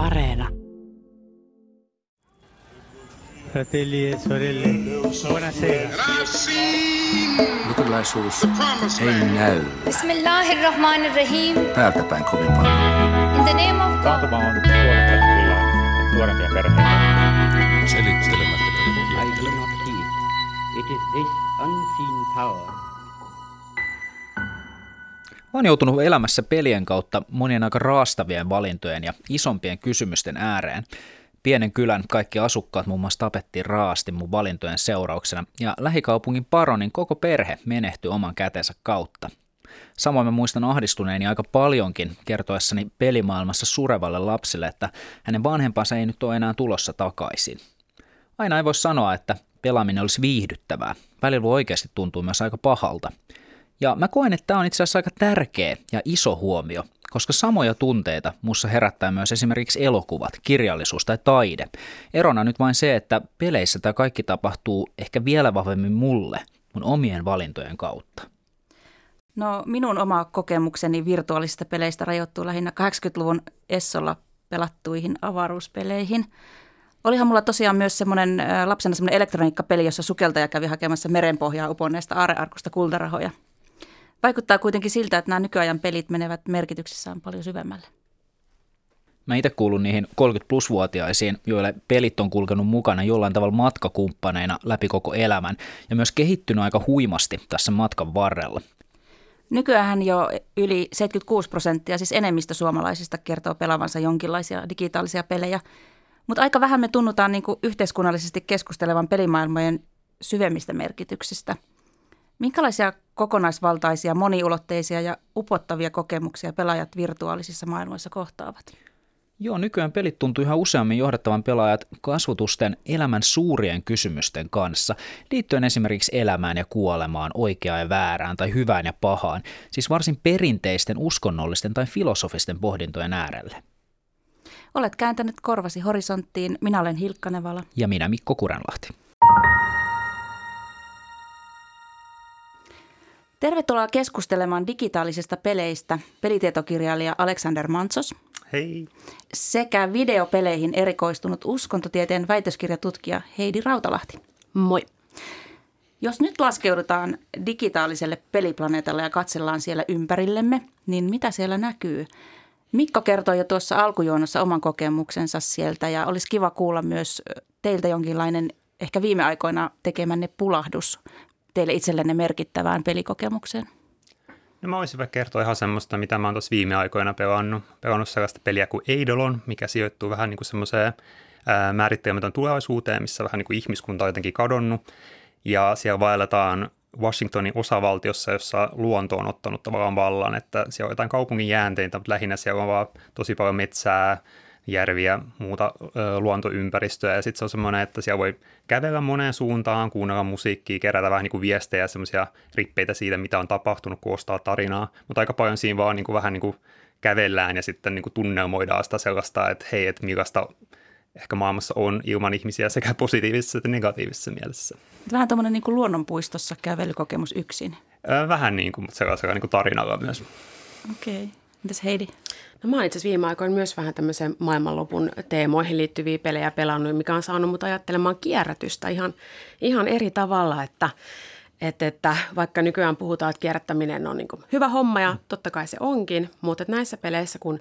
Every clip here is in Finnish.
Areena. Fratelli e sorelle, buonasera. Luterilaisuus ei näy Bismillahirrahmanirrahim. päältä päin kovin paljon. In the name of God. On nuorempia perheitä. Selittelemättä I do not heed. It is this unseen power Olen joutunut elämässä pelien kautta monien aika raastavien valintojen ja isompien kysymysten ääreen. Pienen kylän kaikki asukkaat muun muassa tapettiin raasti mun valintojen seurauksena, ja lähikaupungin paronin koko perhe menehtyi oman kätensä kautta. Samoin mä muistan ahdistuneeni aika paljonkin kertoessani pelimaailmassa surevalle lapselle, että hänen vanhempansa ei nyt ole enää tulossa takaisin. Aina ei voi sanoa, että pelaaminen olisi viihdyttävää. Välillä oikeasti tuntuu myös aika pahalta. Ja mä koen, että tämä on itse asiassa aika tärkeä ja iso huomio, koska samoja tunteita mussa herättää myös esimerkiksi elokuvat, kirjallisuus tai taide. Erona nyt vain se, että peleissä tämä kaikki tapahtuu ehkä vielä vahvemmin mulle, mun omien valintojen kautta. No minun oma kokemukseni virtuaalisista peleistä rajoittuu lähinnä 80-luvun Essolla pelattuihin avaruuspeleihin. Olihan mulla tosiaan myös semmoinen ä, lapsena semmoinen elektroniikkapeli, jossa sukeltaja kävi hakemassa merenpohjaa uponneesta aarearkusta kultarahoja. Vaikuttaa kuitenkin siltä, että nämä nykyajan pelit menevät merkityksessään paljon syvemmälle. Mä itse kuulun niihin 30-plus-vuotiaisiin, joille pelit on kulkenut mukana jollain tavalla matkakumppaneina läpi koko elämän ja myös kehittynyt aika huimasti tässä matkan varrella. Nykyään jo yli 76 prosenttia, siis enemmistö suomalaisista kertoo pelaavansa jonkinlaisia digitaalisia pelejä. Mutta aika vähän me tunnutaan niin yhteiskunnallisesti keskustelevan pelimaailmojen syvemmistä merkityksistä. Minkälaisia kokonaisvaltaisia, moniulotteisia ja upottavia kokemuksia pelaajat virtuaalisissa maailmoissa kohtaavat? Joo, nykyään pelit tuntuu yhä useammin johdattavan pelaajat kasvotusten elämän suurien kysymysten kanssa, liittyen esimerkiksi elämään ja kuolemaan, oikeaan ja väärään tai hyvään ja pahaan, siis varsin perinteisten uskonnollisten tai filosofisten pohdintojen äärelle. Olet kääntänyt korvasi horisonttiin. Minä olen Hilkka Nevala. Ja minä Mikko Kurenlahti. Tervetuloa keskustelemaan digitaalisista peleistä pelitietokirjailija Alexander Mantsos Hei. sekä videopeleihin erikoistunut uskontotieteen väitöskirjatutkija Heidi Rautalahti. Moi. Jos nyt laskeudutaan digitaaliselle peliplaneetalle ja katsellaan siellä ympärillemme, niin mitä siellä näkyy? Mikko kertoi jo tuossa alkujuonossa oman kokemuksensa sieltä ja olisi kiva kuulla myös teiltä jonkinlainen ehkä viime aikoina tekemänne pulahdus teille itsellenne merkittävään pelikokemukseen. No mä voisin vaikka kertoa ihan semmoista, mitä mä oon tuossa viime aikoina pelannut. Pelannut sellaista peliä kuin Eidolon, mikä sijoittuu vähän niin kuin semmoiseen ää, määrittelemätön tulevaisuuteen, missä vähän niin kuin ihmiskunta on jotenkin kadonnut. Ja siellä vaelletaan Washingtonin osavaltiossa, jossa luonto on ottanut tavallaan vallan, että siellä on jotain kaupungin jäänteitä, mutta lähinnä siellä on vaan tosi paljon metsää, järviä, muuta ö, luontoympäristöä. Ja sitten se on semmoinen, että siellä voi kävellä moneen suuntaan, kuunnella musiikkia, kerätä vähän niin kuin viestejä, semmoisia rippeitä siitä, mitä on tapahtunut, koostaa tarinaa. Mutta aika paljon siinä vaan niin kuin vähän niin kuin kävellään ja sitten niin kuin tunnelmoidaan sitä sellaista, että hei, että millaista ehkä maailmassa on ilman ihmisiä sekä positiivisessa että negatiivisessa mielessä. Vähän tuommoinen niin kuin luonnonpuistossa kävelykokemus yksin. Vähän niin kuin, mutta sellaisella niin kuin tarinalla myös. Okei. Okay. Mitäs Heidi? No mä oon itse viime aikoina myös vähän tämmöiseen maailmanlopun teemoihin liittyviä pelejä pelannut, mikä on saanut mut ajattelemaan kierrätystä ihan, ihan eri tavalla, että, että, että vaikka nykyään puhutaan, että kierrättäminen on niin hyvä homma ja totta kai se onkin, mutta että näissä peleissä, kun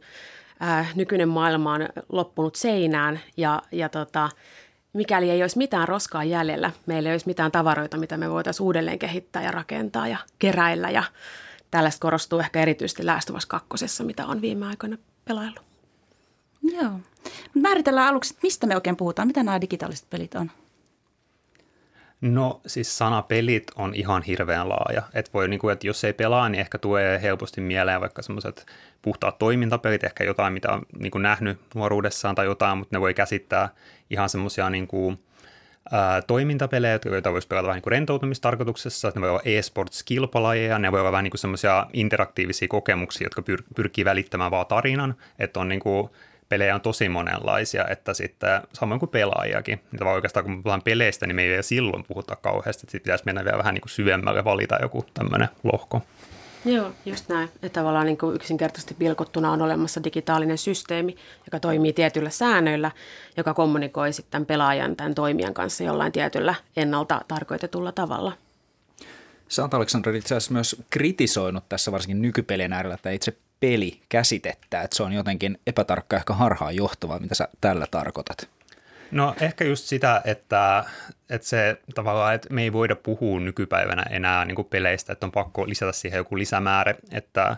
ää, nykyinen maailma on loppunut seinään ja, ja tota, mikäli ei olisi mitään roskaa jäljellä, meillä ei olisi mitään tavaroita, mitä me voitaisiin uudelleen kehittää ja rakentaa ja keräillä ja tällaista korostuu ehkä erityisesti Läästuvassa kakkosessa, mitä on viime aikoina pelaillut. Joo. Mut Määritellään aluksi, että mistä me oikein puhutaan. Mitä nämä digitaaliset pelit on? No siis sana pelit on ihan hirveän laaja. Et voi, niin kuin, että jos ei pelaa, niin ehkä tulee helposti mieleen vaikka semmoiset puhtaat toimintapelit, ehkä jotain, mitä on niin kuin nähnyt nuoruudessaan tai jotain, mutta ne voi käsittää ihan semmoisia niin kuin, toimintapelejä, joita voisi pelata vähän niin kuin rentoutumistarkoituksessa. Ne voi olla e-sports-kilpalajeja, ne voi olla vähän niin kuin semmoisia interaktiivisia kokemuksia, jotka pyr- pyrkii välittämään vaan tarinan, että on niin kuin pelejä on tosi monenlaisia, että sitten samoin kuin pelaajakin. Niitä vaan oikeastaan kun puhutaan peleistä, niin me ei vielä silloin puhuta kauheasti, että pitäisi mennä vielä vähän niin kuin syvemmälle valita joku tämmöinen lohko. Joo, just näin. Että tavallaan niin kuin yksinkertaisesti pilkottuna on olemassa digitaalinen systeemi, joka toimii tietyillä säännöillä, joka kommunikoi sitten pelaajan tämän toimijan kanssa jollain tietyllä ennalta tarkoitetulla tavalla. Sä oot Aleksandra itse asiassa myös kritisoinut tässä varsinkin nykypelien äärellä että itse peli käsitettä, että se on jotenkin epätarkka ehkä harhaan johtava, mitä sä tällä tarkoitat? No ehkä just sitä, että, että se tavallaan, että me ei voida puhua nykypäivänä enää niin peleistä, että on pakko lisätä siihen joku lisämäärä, että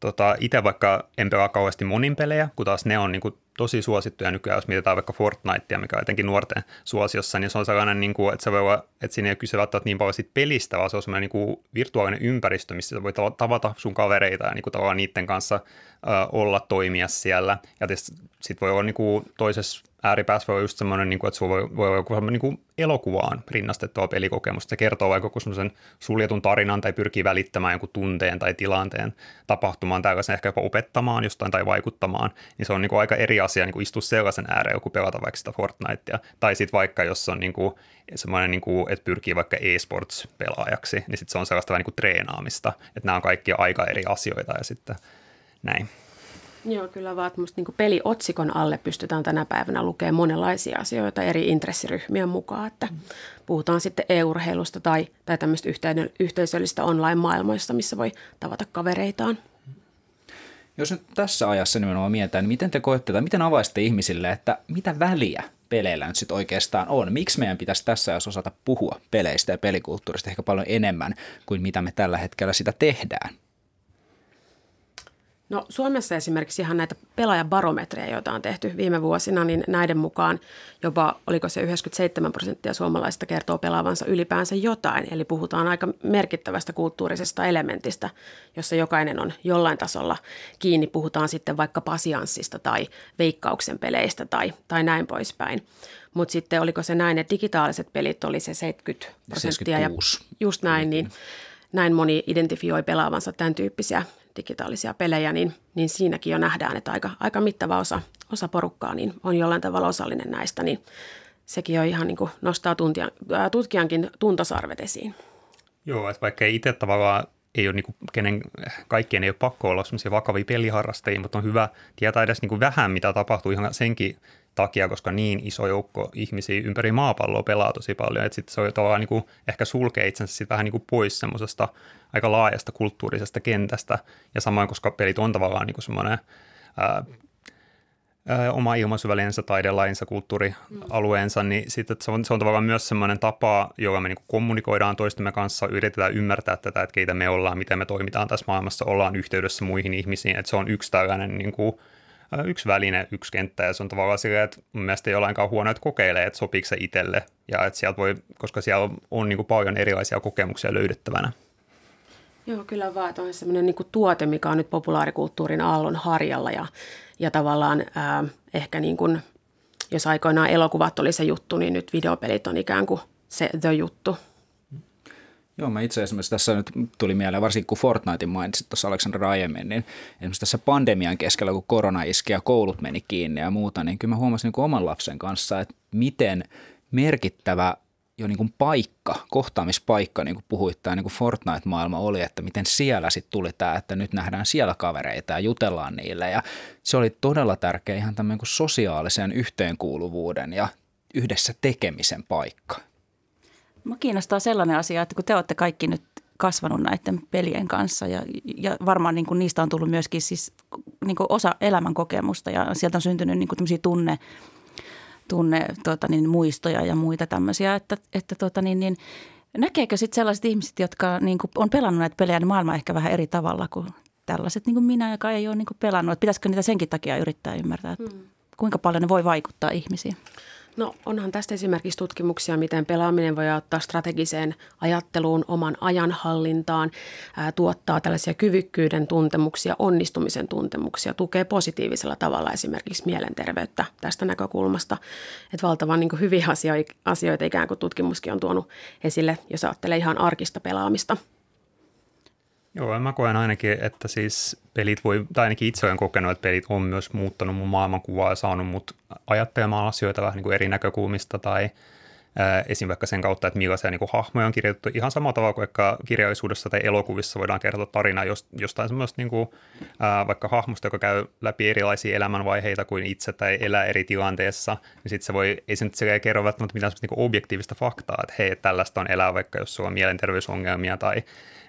tota, itse vaikka en pelaa kauheasti monin pelejä, kun taas ne on niin kuin tosi suosittuja nykyään, jos mietitään vaikka Fortnitea, mikä on etenkin nuorten suosiossa, niin se on sellainen, niin kuin, että, se voi olla, että siinä ei kyse välttämättä niin paljon siitä pelistä, vaan se on sellainen niin kuin virtuaalinen ympäristö, missä voi tavata sun kavereita ja niin kuin tavallaan niiden kanssa ö, olla, toimia siellä. Ja sitten voi olla niin kuin toisessa ääripäässä voi olla just semmoinen, niin kuin, että sulla voi, voi olla joku niin kuin elokuvaan rinnastettua pelikokemusta. Se kertoo vaikka joku semmoisen suljetun tarinan tai pyrkii välittämään joku tunteen tai tilanteen tapahtumaan, tällaisen ehkä jopa opettamaan jostain tai vaikuttamaan, niin se on niin kuin aika eri asia niin kuin istua sellaisen ääreen, joku pelata vaikka sitä Fortnitea. Tai sitten vaikka, jos on niin kuin semmoinen, niin kuin, että pyrkii vaikka e-sports-pelaajaksi, niin sitten se on sellaista vähän niin kuin treenaamista. Että nämä on kaikki aika eri asioita ja sitten näin. Joo, kyllä vaan, että niin peliotsikon alle pystytään tänä päivänä lukemaan monenlaisia asioita eri intressiryhmien mukaan, että puhutaan sitten e-urheilusta tai, tai tämmöistä yhteisöllistä online-maailmoista, missä voi tavata kavereitaan. Jos nyt tässä ajassa nimenomaan mietitään, niin miten te koette tai miten avaisitte ihmisille, että mitä väliä peleillä nyt sitten oikeastaan on? Miksi meidän pitäisi tässä jos osata puhua peleistä ja pelikulttuurista ehkä paljon enemmän kuin mitä me tällä hetkellä sitä tehdään? No Suomessa esimerkiksi ihan näitä pelaajabarometreja, joita on tehty viime vuosina, niin näiden mukaan jopa, oliko se 97 prosenttia suomalaista kertoo pelaavansa ylipäänsä jotain. Eli puhutaan aika merkittävästä kulttuurisesta elementistä, jossa jokainen on jollain tasolla kiinni. Puhutaan sitten vaikka pasianssista tai veikkauksen peleistä tai, tai näin poispäin. Mutta sitten oliko se näin, että digitaaliset pelit oli se 70 prosenttia. 76. Ja just näin, niin näin moni identifioi pelaavansa tämän tyyppisiä digitaalisia pelejä, niin, niin siinäkin jo nähdään, että aika, aika mittava osa, osa porukkaa niin on jollain tavalla osallinen näistä, niin sekin jo ihan niin kuin nostaa tuntia, tutkijankin tuntosarvet esiin. Joo, että vaikka ei itse tavallaan ei ole niin kuin kenen, kaikkien ei ole pakko olla sellaisia vakavia peliharrastajia, mutta on hyvä tietää edes niin kuin vähän, mitä tapahtuu ihan senkin takia, koska niin iso joukko ihmisiä ympäri maapalloa pelaa tosi paljon, että sitten se on tavallaan niin kuin, ehkä sulkee itsensä sit vähän niin kuin pois semmoisesta aika laajasta kulttuurisesta kentästä, ja samoin, koska pelit on tavallaan niin semmoinen oma ilmaisuvälineensä, taidelainsa, kulttuurialueensa, niin sitten se on, se on tavallaan myös semmoinen tapa, jolla me niin kommunikoidaan toistemme kanssa, yritetään ymmärtää tätä, että keitä me ollaan, miten me toimitaan tässä maailmassa, ollaan yhteydessä muihin ihmisiin, että se on yksi tällainen niin kuin, yksi väline, yksi kenttä, ja se on tavallaan silleen, että mun mielestä ei ole lainkaan huono, että kokeilee, että sopiiko se itselle, ja että sieltä voi, koska siellä on, on niin kuin paljon erilaisia kokemuksia löydettävänä. Joo, kyllä vaan, että on sellainen niin tuote, mikä on nyt populaarikulttuurin aallon harjalla, ja, ja tavallaan ää, ehkä niin kuin, jos aikoinaan elokuvat oli se juttu, niin nyt videopelit on ikään kuin se the juttu. Joo, mä itse asiassa tässä nyt tuli mieleen, varsinkin kun Fortnitein mainitsit tuossa Aleksandra aiemmin, niin esimerkiksi tässä pandemian keskellä, kun korona iski ja koulut meni kiinni ja muuta, niin kyllä mä huomasin niin oman lapsen kanssa, että miten merkittävä jo niin kuin paikka, kohtaamispaikka, niin kuin puhuit, tämä niin kuin Fortnite-maailma oli, että miten siellä sitten tuli tämä, että nyt nähdään siellä kavereita ja jutellaan niille. Ja se oli todella tärkeä ihan tämmöinen kuin sosiaalisen yhteenkuuluvuuden ja yhdessä tekemisen paikka. Mä kiinnostaa sellainen asia, että kun te olette kaikki nyt kasvanut näiden pelien kanssa ja, ja varmaan niin kuin niistä on tullut myöskin siis niin kuin osa elämän kokemusta ja sieltä on syntynyt niin kuin tunne, tunne tota niin, muistoja ja muita tämmöisiä, että, että tota niin, niin, näkeekö sitten sellaiset ihmiset, jotka niin kuin on pelannut näitä pelejä, niin maailma ehkä vähän eri tavalla kuin tällaiset niin kuin minä, joka ei ole niin kuin pelannut. Että pitäisikö niitä senkin takia yrittää ymmärtää, että hmm. kuinka paljon ne voi vaikuttaa ihmisiin? No onhan tästä esimerkiksi tutkimuksia, miten pelaaminen voi auttaa strategiseen ajatteluun, oman ajanhallintaan, ää, tuottaa tällaisia kyvykkyyden tuntemuksia, onnistumisen tuntemuksia, tukee positiivisella tavalla esimerkiksi mielenterveyttä tästä näkökulmasta. Että valtavan niin hyviä asioita ikään kuin tutkimuskin on tuonut esille, jos ajattelee ihan arkista pelaamista – Joo, mä koen ainakin, että siis pelit voi, tai ainakin itse olen kokenut, että pelit on myös muuttanut mun maailmankuvaa ja saanut mut ajattelemaan asioita vähän niin kuin eri näkökulmista tai esim. vaikka sen kautta, että millaisia niin kuin hahmoja on kirjoitettu ihan samalla tavalla kuin vaikka kirjallisuudessa tai elokuvissa voidaan kertoa tarina jostain semmoista niin kuin, vaikka hahmosta, joka käy läpi erilaisia elämänvaiheita kuin itse tai elää eri tilanteessa, niin sitten se voi, ei se nyt kerro välttämättä mitään niin objektiivista faktaa, että hei, tällaista on elää vaikka jos sulla on mielenterveysongelmia tai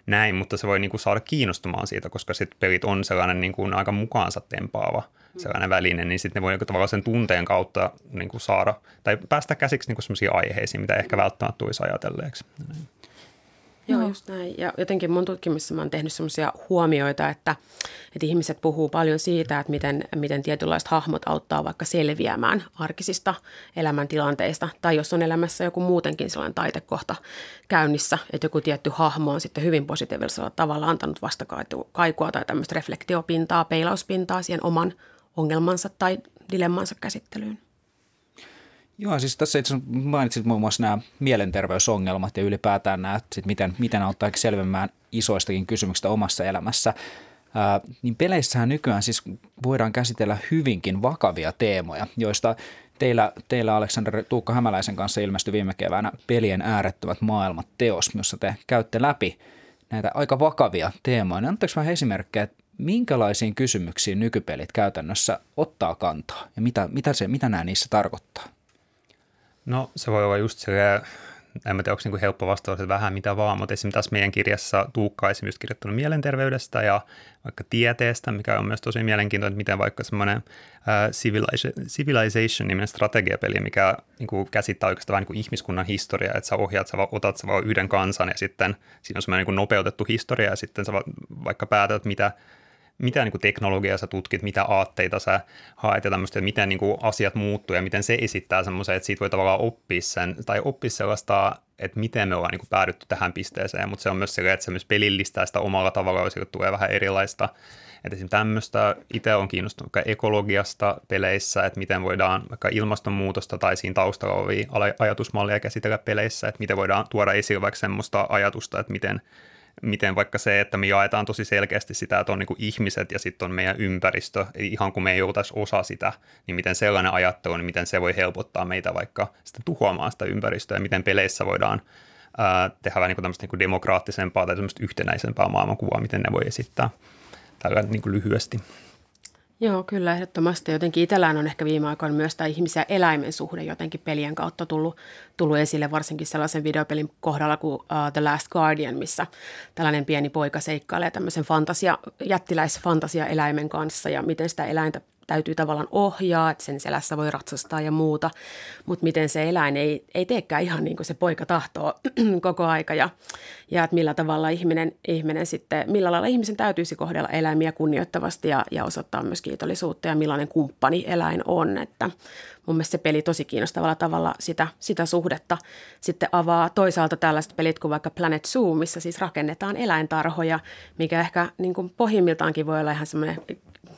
näin, mutta se voi niin kuin saada kiinnostumaan siitä, koska sitten pelit on sellainen niin kuin aika mukaansa tempaava sellainen väline, niin sitten ne voi tavallaan sen tunteen kautta niin kuin saada tai päästä käsiksi niin sellaisiin aiheisiin, mitä ehkä välttämättä tulisi ajatelleeksi. Joo, just näin. Ja jotenkin mun tutkimuksessa mä oon tehnyt sellaisia huomioita, että, että ihmiset puhuu paljon siitä, että miten, miten tietynlaiset hahmot auttaa vaikka selviämään arkisista elämäntilanteista. Tai jos on elämässä joku muutenkin sellainen taitekohta käynnissä, että joku tietty hahmo on sitten hyvin positiivisella tavalla antanut vastakaikua tai tämmöistä reflektiopintaa, peilauspintaa siihen oman ongelmansa tai dilemmansa käsittelyyn. Joo, siis tässä itse mainitsit muun muassa nämä mielenterveysongelmat ja ylipäätään nämä, sit miten, miten auttaa selvemmään isoistakin kysymyksistä omassa elämässä. Ää, niin peleissähän nykyään siis voidaan käsitellä hyvinkin vakavia teemoja, joista teillä, teillä Aleksander Tuukka Hämäläisen kanssa ilmestyi viime keväänä pelien äärettömät maailmat teos, jossa te käytte läpi näitä aika vakavia teemoja. Niin antaako vähän esimerkkejä, että minkälaisiin kysymyksiin nykypelit käytännössä ottaa kantaa ja mitä, mitä, se, mitä nämä niissä tarkoittaa? No se voi olla just se, en tiedä onko niin helppo vastaus, että vähän mitä vaan, mutta esimerkiksi tässä meidän kirjassa Tuukka esimerkiksi kirjoittanut mielenterveydestä ja vaikka tieteestä, mikä on myös tosi mielenkiintoinen, että miten vaikka semmoinen uh, Civilization-niminen strategiapeli, mikä niin kuin käsittää oikeastaan vähän niin kuin ihmiskunnan historiaa, että sä ohjaat, sä otat sä yhden kansan ja sitten siinä on semmoinen niin nopeutettu historia ja sitten sä vaikka päätät, mitä mitä niin kuin teknologiaa sä tutkit, mitä aatteita sä haet ja tämmöistä, että miten niin kuin asiat muuttuu ja miten se esittää semmoisen, että siitä voi tavallaan oppia sen, tai oppia sellaista, että miten me ollaan niin kuin päädytty tähän pisteeseen, mutta se on myös se, että se myös pelillistää sitä omalla tavalla, jos tulee vähän erilaista. Että esimerkiksi tämmöistä itse on kiinnostunut vaikka ekologiasta peleissä, että miten voidaan vaikka ilmastonmuutosta tai siinä taustalla olevia ajatusmallia käsitellä peleissä, että miten voidaan tuoda esille vaikka semmoista ajatusta, että miten miten vaikka se, että me jaetaan tosi selkeästi sitä, että on niin ihmiset ja sitten on meidän ympäristö, ihan kuin me ei oltaisi osa sitä, niin miten sellainen ajattelu, niin miten se voi helpottaa meitä vaikka sitä tuhoamaan sitä ympäristöä, ja miten peleissä voidaan ää, tehdä vähän niin kuin niin demokraattisempaa tai yhtenäisempää maailmankuvaa, miten ne voi esittää tällä niin lyhyesti. Joo, kyllä ehdottomasti. Jotenkin itsellään on ehkä viime aikoina myös tämä ihmisen eläimen suhde jotenkin pelien kautta tullut, tullut esille, varsinkin sellaisen videopelin kohdalla kuin uh, The Last Guardian, missä tällainen pieni poika seikkailee tämmöisen fantasia, jättiläisfantasia-eläimen kanssa ja miten sitä eläintä täytyy tavallaan ohjaa, että sen selässä voi ratsastaa ja muuta, mutta miten se eläin ei, ei teekään ihan niin kuin se poika tahtoo koko aika. Ja, ja että millä tavalla ihminen, ihminen sitten, millä lailla ihmisen täytyisi kohdella eläimiä kunnioittavasti ja, ja osoittaa myös kiitollisuutta ja millainen kumppani eläin on, että mun mielestä se peli tosi kiinnostavalla tavalla sitä, sitä suhdetta sitten avaa. Toisaalta tällaiset pelit kuin vaikka Planet Zoo, missä siis rakennetaan eläintarhoja, mikä ehkä niin kuin pohjimmiltaankin voi olla ihan semmoinen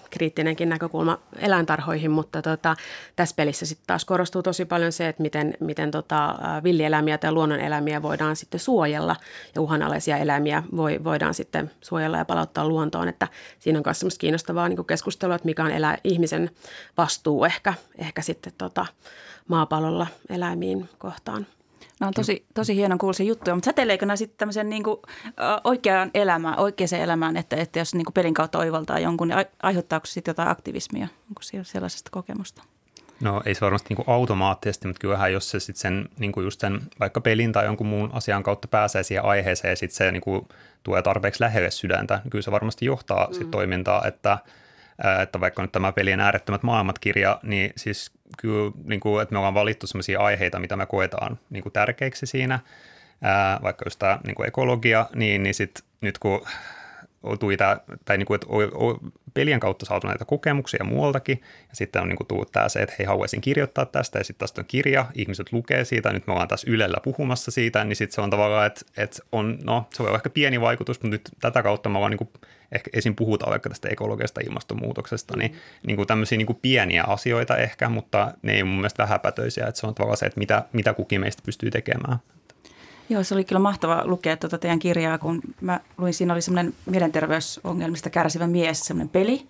kriittinenkin näkökulma eläintarhoihin, mutta tota, tässä pelissä sitten taas korostuu tosi paljon se, että miten, miten tota, villieläimiä tai luonnoneläimiä voidaan sitten suojella ja uhanalaisia eläimiä voi, voidaan sitten suojella ja palauttaa luontoon, että siinä on myös semmoista kiinnostavaa niin keskustelua, että mikä on elä, ihmisen vastuu ehkä, ehkä sitten tota, maapallolla eläimiin kohtaan. No on tosi, tosi hienon kuulisia juttuja, mutta säteileekö nämä sitten tämmöisen niin kuin, oikeaan elämään, oikeaan elämään, että, että jos niin kuin pelin kautta oivaltaa jonkun, niin aiheuttaako se sitten jotain aktivismia? Onko sellaisesta kokemusta? No ei se varmasti niin kuin automaattisesti, mutta kyllähän jos se sitten sen, niin kuin just sen vaikka pelin tai jonkun muun asian kautta pääsee siihen aiheeseen ja sitten se niin kuin tulee tarpeeksi lähelle sydäntä, niin kyllä se varmasti johtaa mm. sitten toimintaa, että, että vaikka nyt tämä pelien äärettömät maailmat-kirja, niin siis kyllä, niin kuin, että me ollaan valittu sellaisia aiheita, mitä me koetaan niin kuin tärkeiksi siinä, vaikka just tämä niin kuin ekologia, niin, niin sit nyt kun tuli tämä, tai niin kuin, että pelien kautta saatu näitä kokemuksia muualtakin, ja sitten on niin kuin tullut tämä se, että hei, haluaisin kirjoittaa tästä, ja sitten tästä on kirja, ihmiset lukee siitä, nyt me ollaan tässä Ylellä puhumassa siitä, niin sitten se on tavallaan, että, että on, no, se voi olla ehkä pieni vaikutus, mutta nyt tätä kautta me ollaan niin kuin ehkä esim. puhutaan vaikka tästä ekologisesta ilmastonmuutoksesta, niin, mm. niin kuin tämmöisiä niin kuin pieniä asioita ehkä, mutta ne ei mun mielestä vähäpätöisiä, että se on tavallaan se, että mitä, mitä kukin meistä pystyy tekemään. Joo, se oli kyllä mahtava lukea tuota teidän kirjaa, kun mä luin, siinä oli semmoinen mielenterveysongelmista kärsivä mies, semmoinen peli.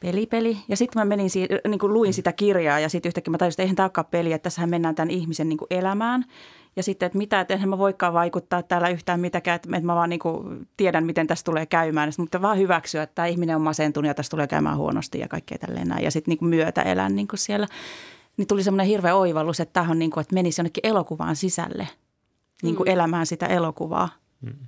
pelipeli. Ja sitten mä menin, si- niin kuin luin sitä kirjaa ja sitten yhtäkkiä mä tajusin, että eihän tämä olekaan peli, että tässähän mennään tämän ihmisen niin kuin elämään. Ja sitten, että mitä, että enhän mä voikaan vaikuttaa täällä yhtään mitäkään, että että mä vaan niin kuin tiedän, miten tässä tulee käymään. Mutta vaan hyväksyä, että tämä ihminen on masentunut ja tässä tulee käymään huonosti ja kaikkea tälleen näin. Ja sitten niin kuin myötä elän niin kuin siellä. Niin tuli semmoinen hirveä oivallus, että tämähän on niin kuin, että menisi jonnekin elokuvaan sisälle, niin kuin elämään sitä elokuvaa.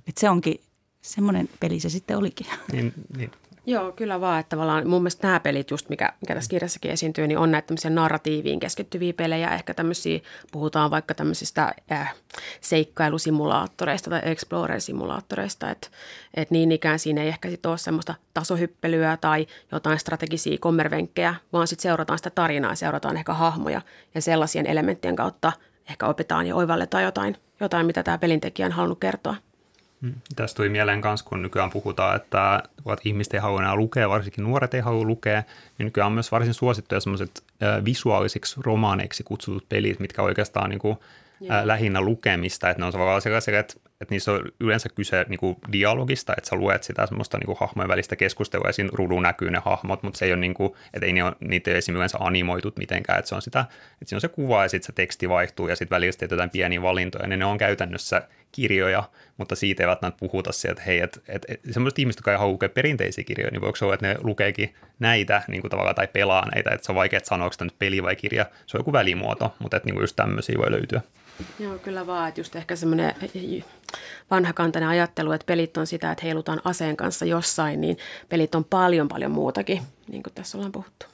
Että se onkin semmoinen peli se sitten olikin. Niin, niin. Joo, kyllä vaan. Että tavallaan mun mielestä nämä pelit, just mikä, mikä tässä kirjassakin esiintyy, niin on näitä tämmöisiä narratiiviin keskittyviä pelejä. Ehkä tämmöisiä, puhutaan vaikka tämmöisistä äh, seikkailusimulaattoreista tai explorer-simulaattoreista. Että et niin ikään siinä ei ehkä sitten ole semmoista tasohyppelyä tai jotain strategisia kommervenkkejä, vaan sitten seurataan sitä tarinaa, seurataan ehkä hahmoja ja sellaisien elementtien kautta ehkä opitaan ja oivalletaan jotain, jotain mitä tämä pelintekijä on halunnut kertoa. Tästä tuli mieleen myös, kun nykyään puhutaan, että ihmiset ei halua enää lukea, varsinkin nuoret ei halua lukea, niin nykyään on myös varsin suosittuja sellaiset visuaalisiksi romaaneiksi kutsutut pelit, mitkä oikeastaan niin kuin, ää, lähinnä lukemista, että ne on tavallaan sellaisia, että, että niissä on yleensä kyse niin kuin dialogista, että sä luet sitä semmoista niin kuin hahmojen välistä keskustelua ja siinä ruudun näkyy ne hahmot, mutta se ei ole niin kuin, että ei ne ole, niitä ei esimerkiksi yleensä animoitut mitenkään, että se on sitä, että siinä on se kuva ja sitten se teksti vaihtuu ja sitten välillä jotain pieniä valintoja, niin ne on käytännössä kirjoja, mutta siitä ei välttämättä puhuta sieltä, että hei, että et, et, semmoiset ihmiset, jotka ei halua lukea perinteisiä kirjoja, niin voiko se olla, että ne lukeekin näitä niin kuin tavallaan tai pelaa näitä, että se on vaikea sanoa, onko tämä nyt peli vai kirja, se on joku välimuoto, mutta että niin kuin just tämmöisiä voi löytyä. Joo, kyllä vaan, että just ehkä semmoinen vanhakantainen ajattelu, että pelit on sitä, että heilutaan aseen kanssa jossain, niin pelit on paljon paljon muutakin, niin kuin tässä ollaan puhuttu.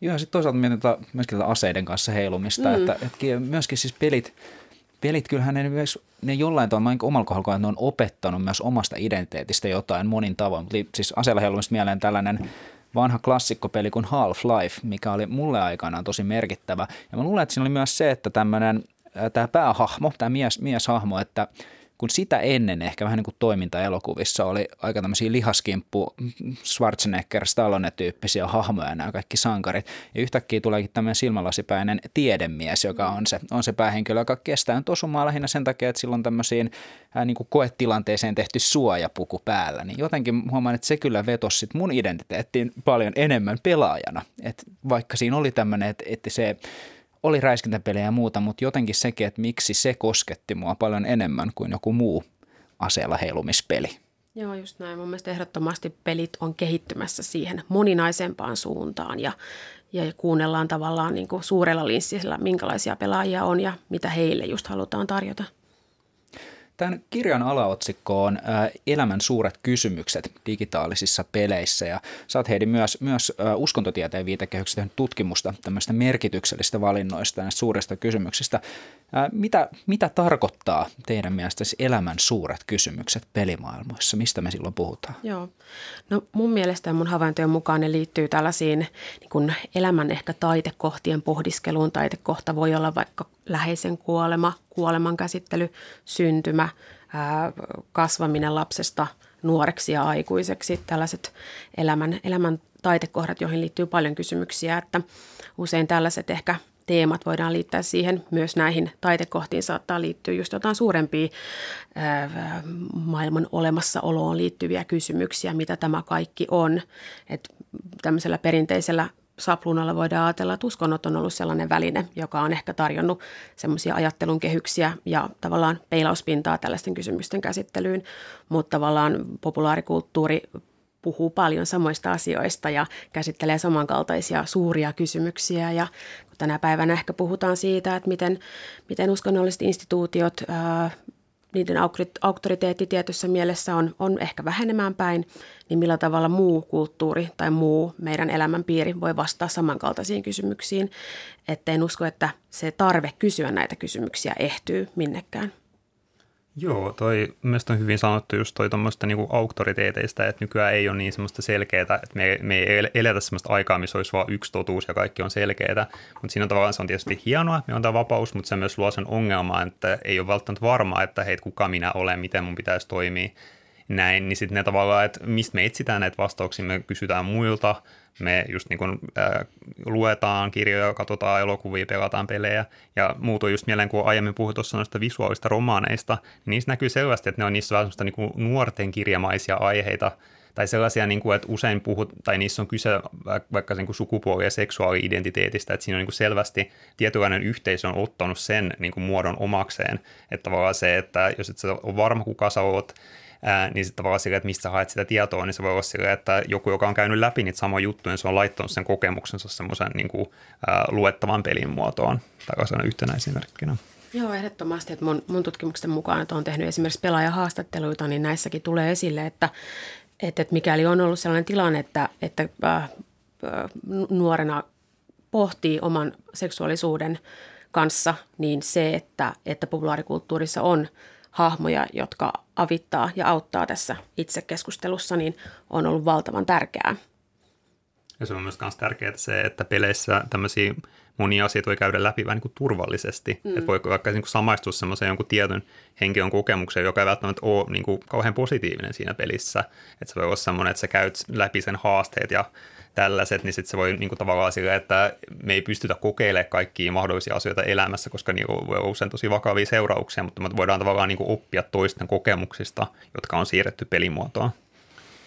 Joo, ja sitten toisaalta mietin tota, myöskin tätä aseiden kanssa heilumista, mm. että, että myöskin siis pelit, pelit kyllähän ne, myös, ne jollain tavalla, omalla kohdalla, että ne on opettanut myös omasta identiteetistä jotain monin tavoin. Siis aseella heilumista mieleen tällainen vanha klassikkopeli kuin Half-Life, mikä oli mulle aikanaan tosi merkittävä. Ja mä luulen, että siinä oli myös se, että tämmöinen, tämä päähahmo, tämä mies, mieshahmo, että kun sitä ennen ehkä vähän niin kuin toimintaelokuvissa oli aika tämmöisiä lihaskimppu Schwarzenegger, Stallone-tyyppisiä hahmoja nämä kaikki sankarit. Ja yhtäkkiä tuleekin tämmöinen silmälasipäinen tiedemies, joka on se, on se päähenkilö, joka kestää tosumaan lähinnä sen takia, että silloin tämmöisiin ää, niin kuin koetilanteeseen tehty suojapuku päällä. Niin jotenkin huomaan, että se kyllä vetosi sit mun identiteettiin paljon enemmän pelaajana. Et vaikka siinä oli tämmöinen, että, että se oli räiskintäpelejä ja muuta, mutta jotenkin sekin, että miksi se kosketti mua paljon enemmän kuin joku muu aseella heilumispeli. Joo, just näin. Mun mielestä ehdottomasti pelit on kehittymässä siihen moninaisempaan suuntaan ja, ja kuunnellaan tavallaan niin kuin suurella linssillä, minkälaisia pelaajia on ja mitä heille just halutaan tarjota. Tämän kirjan alaotsikko on Elämän suuret kysymykset digitaalisissa peleissä ja sä oot Heidi myös, myös uskontotieteen viitekehyksestä tutkimusta tämmöistä merkityksellisistä valinnoista ja suurista kysymyksistä. Mitä, mitä tarkoittaa teidän mielestä elämän suuret kysymykset pelimaailmoissa? Mistä me silloin puhutaan? Joo. No mun mielestä ja mun havaintojen mukaan ne liittyy tällaisiin niin kuin elämän ehkä taitekohtien pohdiskeluun. Taitekohta voi olla vaikka läheisen kuolema, kuoleman käsittely, syntymä, kasvaminen lapsesta nuoreksi ja aikuiseksi. Tällaiset elämän, elämän taitekohdat, joihin liittyy paljon kysymyksiä, että usein tällaiset ehkä teemat voidaan liittää siihen. Myös näihin taitekohtiin saattaa liittyä just jotain suurempia maailman olemassaoloon liittyviä kysymyksiä, mitä tämä kaikki on. Et tämmöisellä perinteisellä sapluunalla voidaan ajatella, että uskonnot on ollut sellainen väline, joka on ehkä tarjonnut semmoisia ajattelun kehyksiä ja tavallaan peilauspintaa tällaisten kysymysten käsittelyyn, mutta tavallaan populaarikulttuuri puhuu paljon samoista asioista ja käsittelee samankaltaisia suuria kysymyksiä. Ja tänä päivänä ehkä puhutaan siitä, että miten, miten uskonnolliset instituutiot, ää, niiden auktoriteetti tietyssä mielessä on, on ehkä vähenemään päin, niin millä tavalla muu kulttuuri tai muu meidän elämänpiiri voi vastata samankaltaisiin kysymyksiin. Että en usko, että se tarve kysyä näitä kysymyksiä ehtyy minnekään. Joo, toi mielestäni on hyvin sanottu just toi tuommoista niinku auktoriteeteista, että nykyään ei ole niin semmoista selkeää, että me, me ei eletä semmoista aikaa, missä olisi vain yksi totuus ja kaikki on selkeää, mutta siinä tavallaan se on tietysti hienoa, me on tämä vapaus, mutta se myös luo sen ongelman, että ei ole välttämättä varmaa, että hei, kuka minä olen, miten mun pitäisi toimia, näin, niin sitten ne tavallaan, että mistä me etsitään näitä vastauksia, me kysytään muilta, me just niin kuin, äh, luetaan kirjoja, katsotaan elokuvia, pelataan pelejä ja muuta just mieleen, kun aiemmin puhuin tuossa noista visuaalista romaaneista, niin niissä näkyy selvästi, että ne on niissä vähän niin kuin nuorten kirjamaisia aiheita, tai sellaisia, niin kuin, että usein puhut, tai niissä on kyse vaikka niin kuin sukupuoli- ja seksuaali-identiteetistä, että siinä on niin kuin selvästi tietynlainen yhteisö on ottanut sen niin kuin muodon omakseen, että tavallaan se, että jos et sä ole varma, kuka sä oot, ää, niin sitten tavallaan sille, että mistä sä haet sitä tietoa, niin se voi olla sille, että joku, joka on käynyt läpi niitä samoja juttuja, niin se on laittanut sen kokemuksensa semmoisen niin kuin, ää, luettavan pelin muotoon, tällaisena yhtenä esimerkkinä. Joo, ehdottomasti. Että mun, mun tutkimuksen mukaan, että olen tehnyt esimerkiksi pelaajahaastatteluita, niin näissäkin tulee esille, että, että, että mikäli on ollut sellainen tilanne, että, että äh, nuorena pohtii oman seksuaalisuuden kanssa, niin se, että, että populaarikulttuurissa on hahmoja, jotka avittaa ja auttaa tässä itsekeskustelussa, niin on ollut valtavan tärkeää. Ja se on myös tärkeää se, että peleissä tämmöisiä monia asioita voi käydä läpi vähän niin kuin turvallisesti. Mm. Että voi vaikka niin kuin samaistua semmoiseen jonkun tietyn henkilön kokemukseen, joka ei välttämättä ole niin kuin kauhean positiivinen siinä pelissä. Että se voi olla semmoinen, että sä käyt läpi sen haasteet ja tällaiset, niin sitten se voi niin kuin tavallaan sillä, että me ei pystytä kokeilemaan kaikkia mahdollisia asioita elämässä, koska niin voi olla usein tosi vakavia seurauksia, mutta me voidaan tavallaan niin kuin oppia toisten kokemuksista, jotka on siirretty pelimuotoon.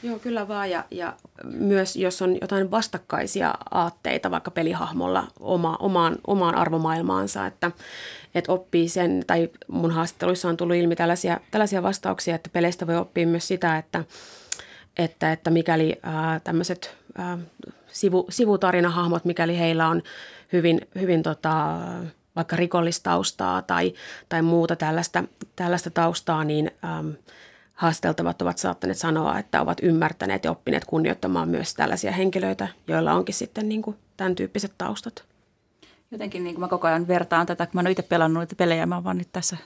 Joo, kyllä vaan. Ja, ja myös jos on jotain vastakkaisia aatteita vaikka pelihahmolla oma, omaan, omaan arvomaailmaansa, että, että oppii sen, tai mun haastatteluissa on tullut ilmi tällaisia, tällaisia vastauksia, että peleistä voi oppia myös sitä, että, että, että mikäli ää, tämmöiset ää, sivu, sivutarinahahmot, mikäli heillä on hyvin, hyvin tota, vaikka rikollistaustaa tai, tai muuta tällaista, tällaista taustaa, niin äm, haasteltavat ovat saattaneet sanoa, että ovat ymmärtäneet ja oppineet kunnioittamaan myös tällaisia henkilöitä, joilla onkin sitten niin kuin tämän tyyppiset taustat. Jotenkin niin kuin mä koko ajan vertaan tätä, kun mä oon itse pelannut niitä pelejä, mä vaan nyt tässä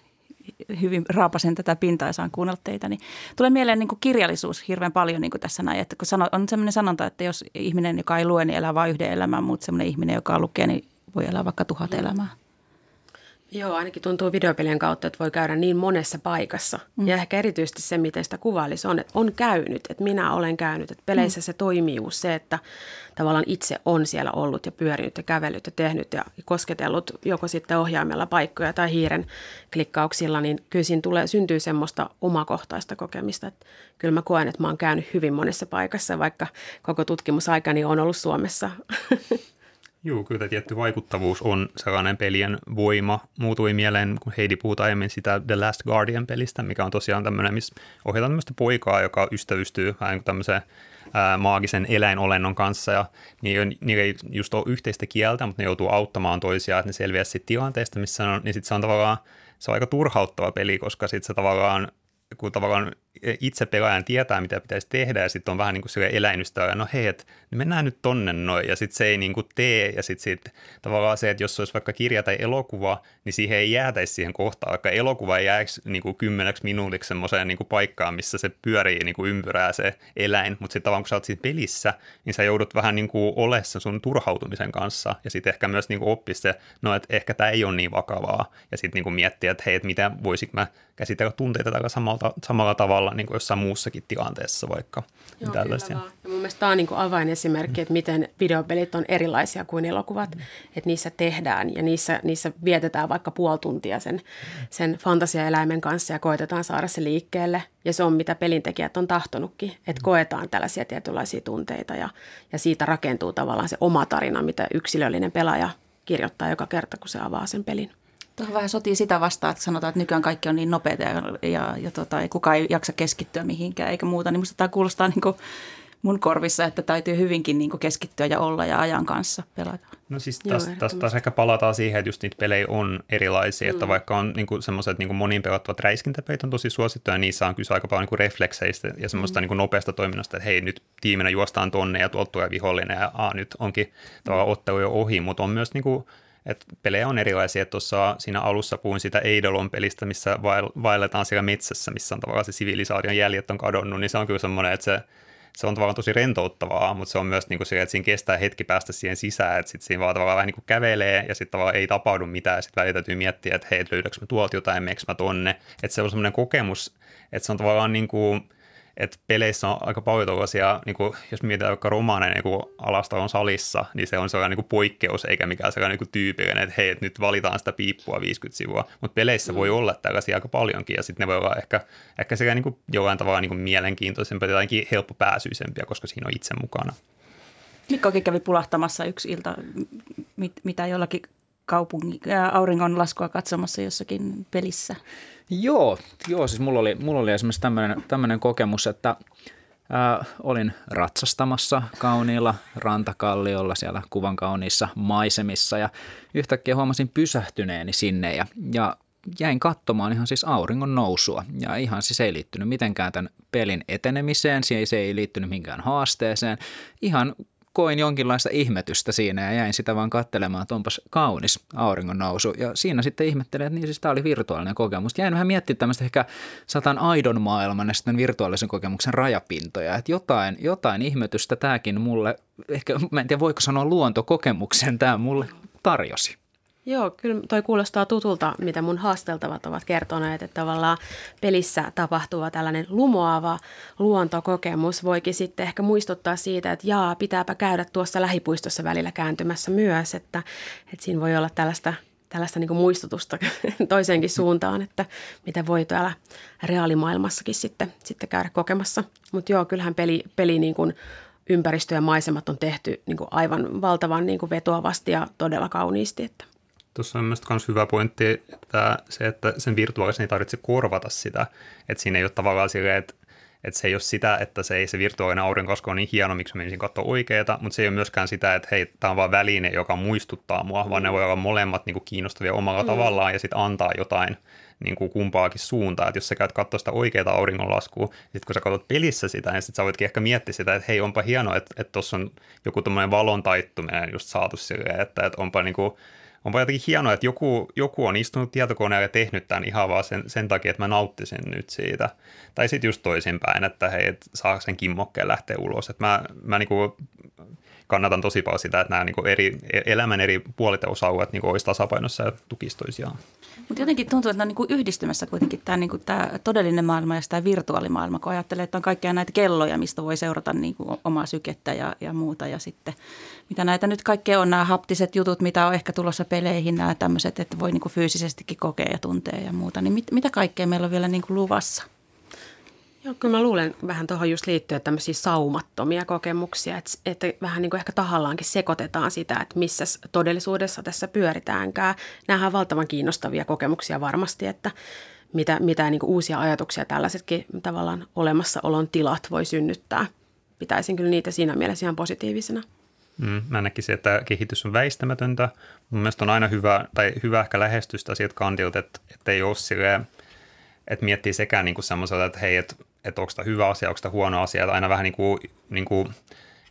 hyvin raapasen tätä pintaa ja saan kuunnella teitä, niin tulee mieleen niin kuin kirjallisuus hirveän paljon niin kuin tässä näin. Että kun sano, on sellainen sanonta, että jos ihminen, joka ei lue, niin elää vain yhden elämän, mutta sellainen ihminen, joka lukee, niin voi elää vaikka tuhat elämää. Joo, ainakin tuntuu videopelien kautta, että voi käydä niin monessa paikassa. Mm. Ja ehkä erityisesti se, miten sitä kuvailisi, on, että on käynyt, että minä olen käynyt. Että peleissä mm. se toimijuus, se, että tavallaan itse on siellä ollut ja pyörinyt ja kävellyt ja tehnyt ja kosketellut joko sitten ohjaimella paikkoja tai hiiren klikkauksilla, niin kyllä siinä tulee, syntyy semmoista omakohtaista kokemista. Että kyllä mä koen, että mä oon käynyt hyvin monessa paikassa, vaikka koko tutkimusaikani on ollut Suomessa. Joo, kyllä tietty vaikuttavuus on sellainen pelien voima. Muutui mieleen, kun Heidi puhuu aiemmin sitä The Last Guardian-pelistä, mikä on tosiaan tämmöinen, missä ohjataan tämmöistä poikaa, joka ystävystyy vähän niin kuin tämmöiseen maagisen eläinolennon kanssa, ja niillä, niillä ei just ole yhteistä kieltä, mutta ne joutuu auttamaan toisiaan, että ne selviää siitä tilanteesta, missä on, niin sitten se on tavallaan, se on aika turhauttava peli, koska sitten se tavallaan kun tavallaan itse pelaajan tietää, mitä pitäisi tehdä, ja sitten on vähän niin kuin sille eläinystä, no hei, että mennään nyt tonne noin, ja sitten se ei niin kuin tee, ja sitten sit, tavallaan se, että jos olisi vaikka kirja tai elokuva, niin siihen ei jäätäisi siihen kohtaan, vaikka elokuva ei jääksi niin kuin kymmeneksi minuutiksi semmoiseen niin kuin paikkaan, missä se pyörii niin kuin ympyrää se eläin, mutta sitten tavallaan kun sä oot siinä pelissä, niin sä joudut vähän niin kuin ole sen sun turhautumisen kanssa, ja sitten ehkä myös niin kuin oppia se, no että ehkä tämä ei ole niin vakavaa, ja sitten niin miettiä, että hei, että mitä voisiko mä käsitellä tunteita tällä samalla, samalla tavalla niin kuin jossain muussakin tilanteessa vaikka. Joo, tällaisia. Ja mun mielestä tämä on niin kuin avainesimerkki, että miten videopelit on erilaisia kuin elokuvat, mm. että niissä tehdään ja niissä, niissä vietetään vaikka puoli tuntia sen, sen fantasiaeläimen kanssa ja koetetaan saada se liikkeelle. Ja se on mitä pelintekijät on tahtonutkin, että mm. koetaan tällaisia tietynlaisia tunteita ja, ja siitä rakentuu tavallaan se oma tarina, mitä yksilöllinen pelaaja kirjoittaa joka kerta, kun se avaa sen pelin. Tuohon vähän sotii sitä vastaan, että sanotaan, että nykyään kaikki on niin nopeita ja, ja, ja tota, ei kukaan ei jaksa keskittyä mihinkään eikä muuta. Niin musta tämä kuulostaa niin kuin mun korvissa, että täytyy hyvinkin niin kuin keskittyä ja olla ja ajan kanssa pelata. No siis taas, taas, taas ehkä palataan siihen, että just niitä pelejä on erilaisia, mm. että vaikka on niin semmoiset niin moniin pelattavat räiskintäpeit on tosi suosittuja, ja niissä on kyse aika paljon niin reflekseistä ja semmoista mm. niin nopeasta toiminnasta, että hei nyt tiiminä juostaan tonne ja tuolta tulee vihollinen ja aa, nyt onkin mm. ottelu jo ohi, mutta on myös niin kuin, et pelejä on erilaisia. Tuossa siinä alussa puhuin sitä Eidolon pelistä, missä vaelletaan siellä metsässä, missä on tavallaan se sivilisaation jäljet on kadonnut, niin se on kyllä semmoinen, että se, se on tavallaan tosi rentouttavaa, mutta se on myös niin kuin se, että siinä kestää hetki päästä siihen sisään, että sitten siinä vaan tavallaan vähän niin kuin kävelee ja sitten tavallaan ei tapahdu mitään, sitten välillä täytyy miettiä, että hei, löydäkö mä tuolta jotain, meneekö mä tonne, että se on semmoinen kokemus, että se on tavallaan niin kuin, että peleissä on aika paljon tällaisia, niin kuin, jos mietitään vaikka romaaneja niin alasta on salissa, niin se on sellainen niin kuin poikkeus eikä mikään sellainen niin kuin tyypillinen, että hei, että nyt valitaan sitä piippua 50 sivua, mutta peleissä mm. voi olla tällaisia aika paljonkin ja sitten ne voi olla ehkä, ehkä sekä niin kuin jollain tavalla niin kuin mielenkiintoisempia tai jotenkin helppopääsyisempia, koska siinä on itse mukana. Mikkokin kävi pulahtamassa yksi ilta, mit, mitä jollakin kaupungin auringonlaskua katsomassa jossakin pelissä. Joo, joo siis mulla oli, mulla oli esimerkiksi tämmöinen, kokemus, että ää, olin ratsastamassa kauniilla rantakalliolla siellä kuvan kauniissa maisemissa ja yhtäkkiä huomasin pysähtyneeni sinne ja, ja jäin katsomaan ihan siis auringon nousua ja ihan siis ei liittynyt mitenkään tämän pelin etenemiseen, se ei liittynyt minkään haasteeseen, ihan koin jonkinlaista ihmetystä siinä ja jäin sitä vaan katselemaan, että onpas kaunis auringon nousu. Ja siinä sitten ihmettelin, että niin siis tämä oli virtuaalinen kokemus. Jäin vähän miettimään tämmöistä ehkä satan aidon maailman ja sitten virtuaalisen kokemuksen rajapintoja. Että jotain, jotain ihmetystä tämäkin mulle, ehkä mä en tiedä voiko sanoa luontokokemuksen, tämä mulle tarjosi. Joo, kyllä toi kuulostaa tutulta, mitä mun haasteltavat ovat kertoneet, että tavallaan pelissä tapahtuva tällainen lumoava luontokokemus voikin sitten ehkä muistuttaa siitä, että jaa, pitääpä käydä tuossa lähipuistossa välillä kääntymässä myös, että, että siinä voi olla tällaista, tällaista niin muistutusta toiseenkin suuntaan, että mitä voi täällä reaalimaailmassakin sitten, sitten käydä kokemassa. Mutta joo, kyllähän peli, peli niin kuin ympäristö ja maisemat on tehty niin kuin aivan valtavan niin kuin vetoavasti ja todella kauniisti, että Tuossa on myös hyvä pointti, että se, että sen virtuaalisen ei tarvitse korvata sitä. Että siinä ei ole tavallaan silleen, että, että se ei ole sitä, että se ei se virtuaalinen aurinkosko on niin hieno, miksi menisin katsoa oikeeta, mutta se ei ole myöskään sitä, että hei, tämä on vaan väline, joka muistuttaa mua, vaan ne voi olla molemmat niin kuin kiinnostavia omalla mm. tavallaan ja sitten antaa jotain niin kuin kumpaakin suuntaan. Että jos sä käyt katsoa sitä oikeaa auringonlaskua, sitten kun sä katsot pelissä sitä, niin sitten sä voitkin ehkä miettiä sitä, että hei, onpa hienoa, että tuossa on joku tämmöinen valon taittuminen just saatu silleen, että, että onpa niin kuin, onpa jotenkin hienoa, että joku, joku on istunut tietokoneella ja tehnyt tämän ihan vaan sen, sen takia, että mä nauttisin nyt siitä. Tai sitten just toisinpäin, että hei, et saa sen kimmokkeen lähteä ulos. Että mä, mä niinku kannatan tosi paljon sitä, että nämä niinku eri, elämän eri puolit ja osa-alueet niinku olisi tasapainossa ja tukisi toisiaan. Mutta jotenkin tuntuu, että ne on niin kuin yhdistymässä kuitenkin tämä, niin kuin tämä todellinen maailma ja tämä virtuaalimaailma, kun ajattelee, että on kaikkia näitä kelloja, mistä voi seurata niin kuin omaa sykettä ja, ja muuta. Ja sitten mitä näitä nyt kaikkea on, nämä haptiset jutut, mitä on ehkä tulossa peleihin, nämä tämmöiset, että voi niin kuin fyysisestikin kokea ja tuntea ja muuta. Niin mit, mitä kaikkea meillä on vielä niin kuin luvassa? Joo, kyllä mä luulen vähän tuohon just liittyen tämmöisiä saumattomia kokemuksia, että, että vähän niin kuin ehkä tahallaankin sekoitetaan sitä, että missä todellisuudessa tässä pyöritäänkään. Nämähän on valtavan kiinnostavia kokemuksia varmasti, että mitä, mitä niin kuin uusia ajatuksia tällaisetkin tavallaan olemassaolon tilat voi synnyttää. Pitäisin kyllä niitä siinä mielessä ihan positiivisena. Mm, mä näkisin, että kehitys on väistämätöntä. Mun mielestä on aina hyvä, tai hyvä ehkä lähestystä sieltä kantilta, että, että ei ole silleen, että miettii sekä niin kuin semmoiselta, että hei, että, että onko tämä hyvä asia, onko tämä huono asia, että aina vähän niin kuin, niin kuin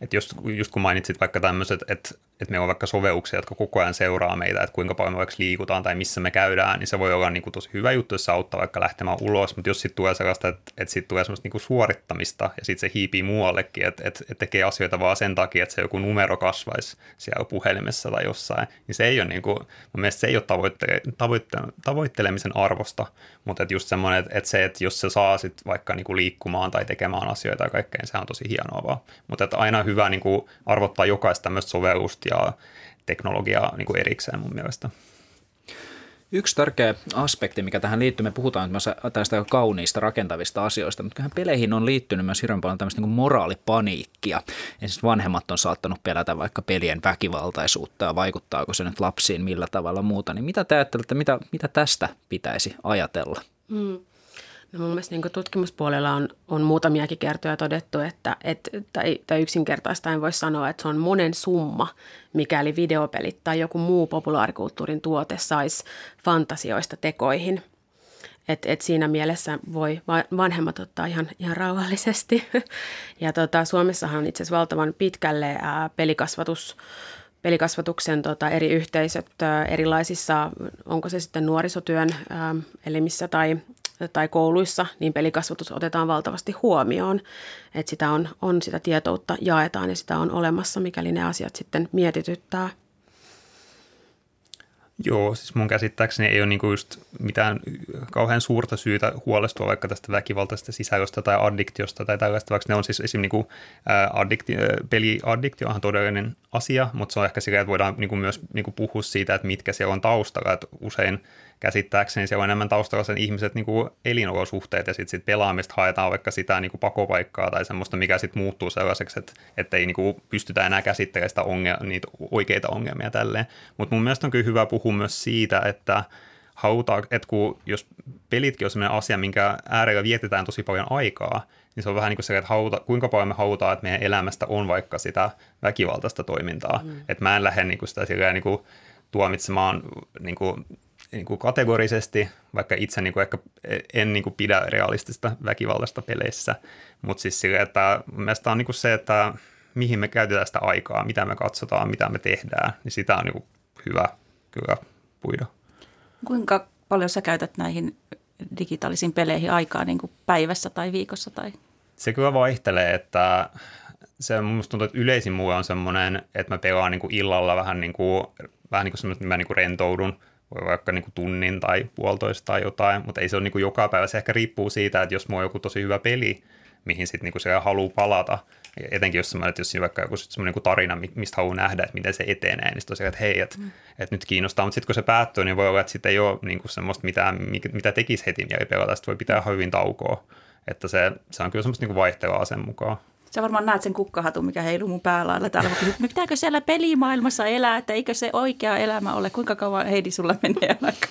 että just, just kun mainitsit vaikka tämmöiset, että, että meillä on vaikka sovelluksia, jotka koko ajan seuraa meitä, että kuinka paljon me vaikka liikutaan tai missä me käydään, niin se voi olla niin kuin tosi hyvä juttu, jos se auttaa vaikka lähtemään ulos, mutta jos sitten tulee sellaista, että, että sitten tulee semmoista niin kuin suorittamista ja sitten se hiipii muuallekin, että, että, että tekee asioita vaan sen takia, että se joku numero kasvaisi siellä puhelimessa tai jossain, niin se ei ole niin kuin, mun mielestä se ei ole tavoitte, tavoitte, tavoittelemisen arvosta, mutta että just semmoinen, että, että se, että jos se saa sitten vaikka niin kuin liikkumaan tai tekemään asioita ja kaikkea, niin se on tosi hienoa vaan. Mutta aina hyvä niin kuin arvottaa jokaista tämmöistä sovellusta ja teknologiaa niin kuin erikseen mun mielestä. Yksi tärkeä aspekti, mikä tähän liittyy, me puhutaan myös tästä kauniista rakentavista asioista, mutta kyllähän peleihin on liittynyt myös hirveän paljon tämmöistä niin moraalipaniikkia. Esimerkiksi vanhemmat on saattanut pelätä vaikka pelien väkivaltaisuutta ja vaikuttaako se nyt lapsiin millä tavalla muuta. Niin mitä te ajattelette, mitä, mitä tästä pitäisi ajatella? Mm. No mun mielestä niin tutkimuspuolella on, on muutamiakin kertoja todettu, että, että tai, tai yksinkertaista en voi sanoa, että se on monen summa, mikäli videopelit tai joku muu populaarikulttuurin tuote saisi fantasioista tekoihin. Et, et siinä mielessä voi vanhemmat ottaa ihan, ihan rauhallisesti. Ja tota, Suomessahan on itse asiassa valtavan pitkälle ää, pelikasvatus pelikasvatuksen tota, eri yhteisöt erilaisissa, onko se sitten nuorisotyön ää, elimissä tai tai kouluissa, niin pelikasvatus otetaan valtavasti huomioon. Että sitä on, on sitä tietoutta jaetaan ja sitä on olemassa, mikäli ne asiat sitten mietityttää. Joo, siis mun käsittääkseni ei ole niinku just mitään kauhean suurta syytä huolestua vaikka tästä väkivaltaisesta sisällöstä tai addiktiosta tai tällaista, vaikka ne on siis esim. Niinku, addikti, peliaddiktio on todellinen asia, mutta se on ehkä sillä, että voidaan niinku myös niinku puhua siitä, että mitkä siellä on taustalla, että usein käsittääkseni siellä on enemmän taustalla sen ihmiset niin kuin elinolosuhteet ja sitten sit pelaamista haetaan vaikka sitä niin kuin pakopaikkaa tai semmoista, mikä sitten muuttuu sellaiseksi, että ei niin kuin pystytä enää käsittelemään sitä ongel- niitä oikeita ongelmia tälleen. Mutta mun mielestä on kyllä hyvä puhua myös siitä, että halutaan, että kun, jos pelitkin on sellainen asia, minkä äärellä vietetään tosi paljon aikaa, niin se on vähän niin kuin se, että haluta, kuinka paljon me halutaan, että meidän elämästä on vaikka sitä väkivaltaista toimintaa. Mm. Että mä en lähde niin kuin sitä silleen, niin kuin tuomitsemaan niin kuin niin kuin kategorisesti, vaikka itse niin kuin ehkä en niin kuin pidä realistista väkivaltaista peleissä, mutta siis sille, että mielestäni on niin kuin se, että mihin me käytetään sitä aikaa, mitä me katsotaan, mitä me tehdään, niin sitä on niin kuin hyvä kyllä puida. Kuinka paljon sä käytät näihin digitaalisiin peleihin aikaa niin kuin päivässä tai viikossa? Tai? Se kyllä vaihtelee, että se musta tuntuu, että yleisin mulle on semmoinen, että mä pelaan niin kuin illalla vähän niin kuin, vähän niin kuin semmoinen, että mä niin kuin rentoudun – vaikka niin kuin tunnin tai puolitoista tai jotain, mutta ei se ole niin kuin joka päivä. Se ehkä riippuu siitä, että jos mulla on joku tosi hyvä peli, mihin sitten niin se haluaa palata, etenkin jos, että jos siinä vaikka joku semmoinen niin tarina, mistä haluaa nähdä, että miten se etenee, niin tosiaan, että hei, että, mm. että nyt kiinnostaa, mutta sitten kun se päättyy, niin voi olla, että sitten ei ole niin kuin semmoista, mitä, mitä tekisi heti mieli pelata, sitten voi pitää hyvin taukoa, että se, se on kyllä semmoista niin vaihtelua sen mukaan. Sä varmaan näet sen kukkahatun, mikä heiluu mun päällä täällä. Mä pitääkö siellä pelimaailmassa elää, että eikö se oikea elämä ole? Kuinka kauan Heidi sulla menee aika?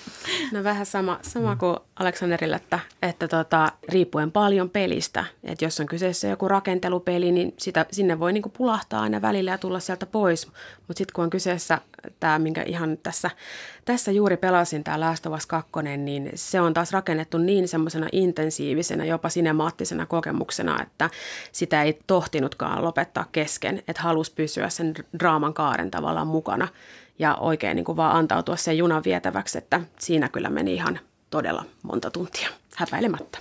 No vähän sama, sama kuin Aleksanderilla, että, että tota, riippuen paljon pelistä. Että jos on kyseessä joku rakentelupeli, niin sitä, sinne voi niinku pulahtaa aina välillä ja tulla sieltä pois. Mutta sitten kun on kyseessä tämä, minkä ihan tässä, tässä juuri pelasin, tämä Last of Us 2, niin se on taas rakennettu niin semmoisena intensiivisenä, jopa sinemaattisena kokemuksena, että sitä ei tohtinutkaan lopettaa kesken, että halusi pysyä sen draaman kaaren tavallaan mukana ja oikein niin kuin vaan antautua sen junan vietäväksi, että siinä kyllä meni ihan todella monta tuntia häpäilemättä.